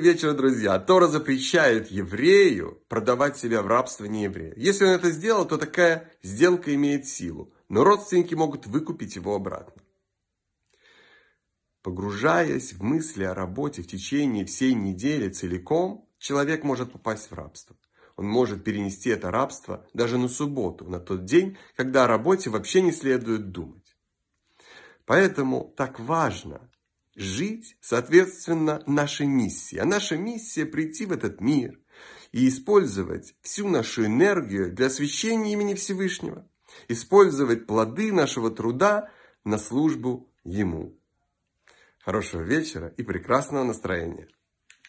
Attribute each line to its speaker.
Speaker 1: Добрый вечер, друзья. Тора запрещает еврею продавать себя в рабство не еврею. Если он это сделал, то такая сделка имеет силу. Но родственники могут выкупить его обратно. Погружаясь в мысли о работе в течение всей недели целиком, человек может попасть в рабство. Он может перенести это рабство даже на субботу, на тот день, когда о работе вообще не следует думать. Поэтому так важно жить, соответственно, нашей миссии. А наша миссия прийти в этот мир и использовать всю нашу энергию для освящения имени Всевышнего. Использовать плоды нашего труда на службу Ему. Хорошего вечера и прекрасного настроения.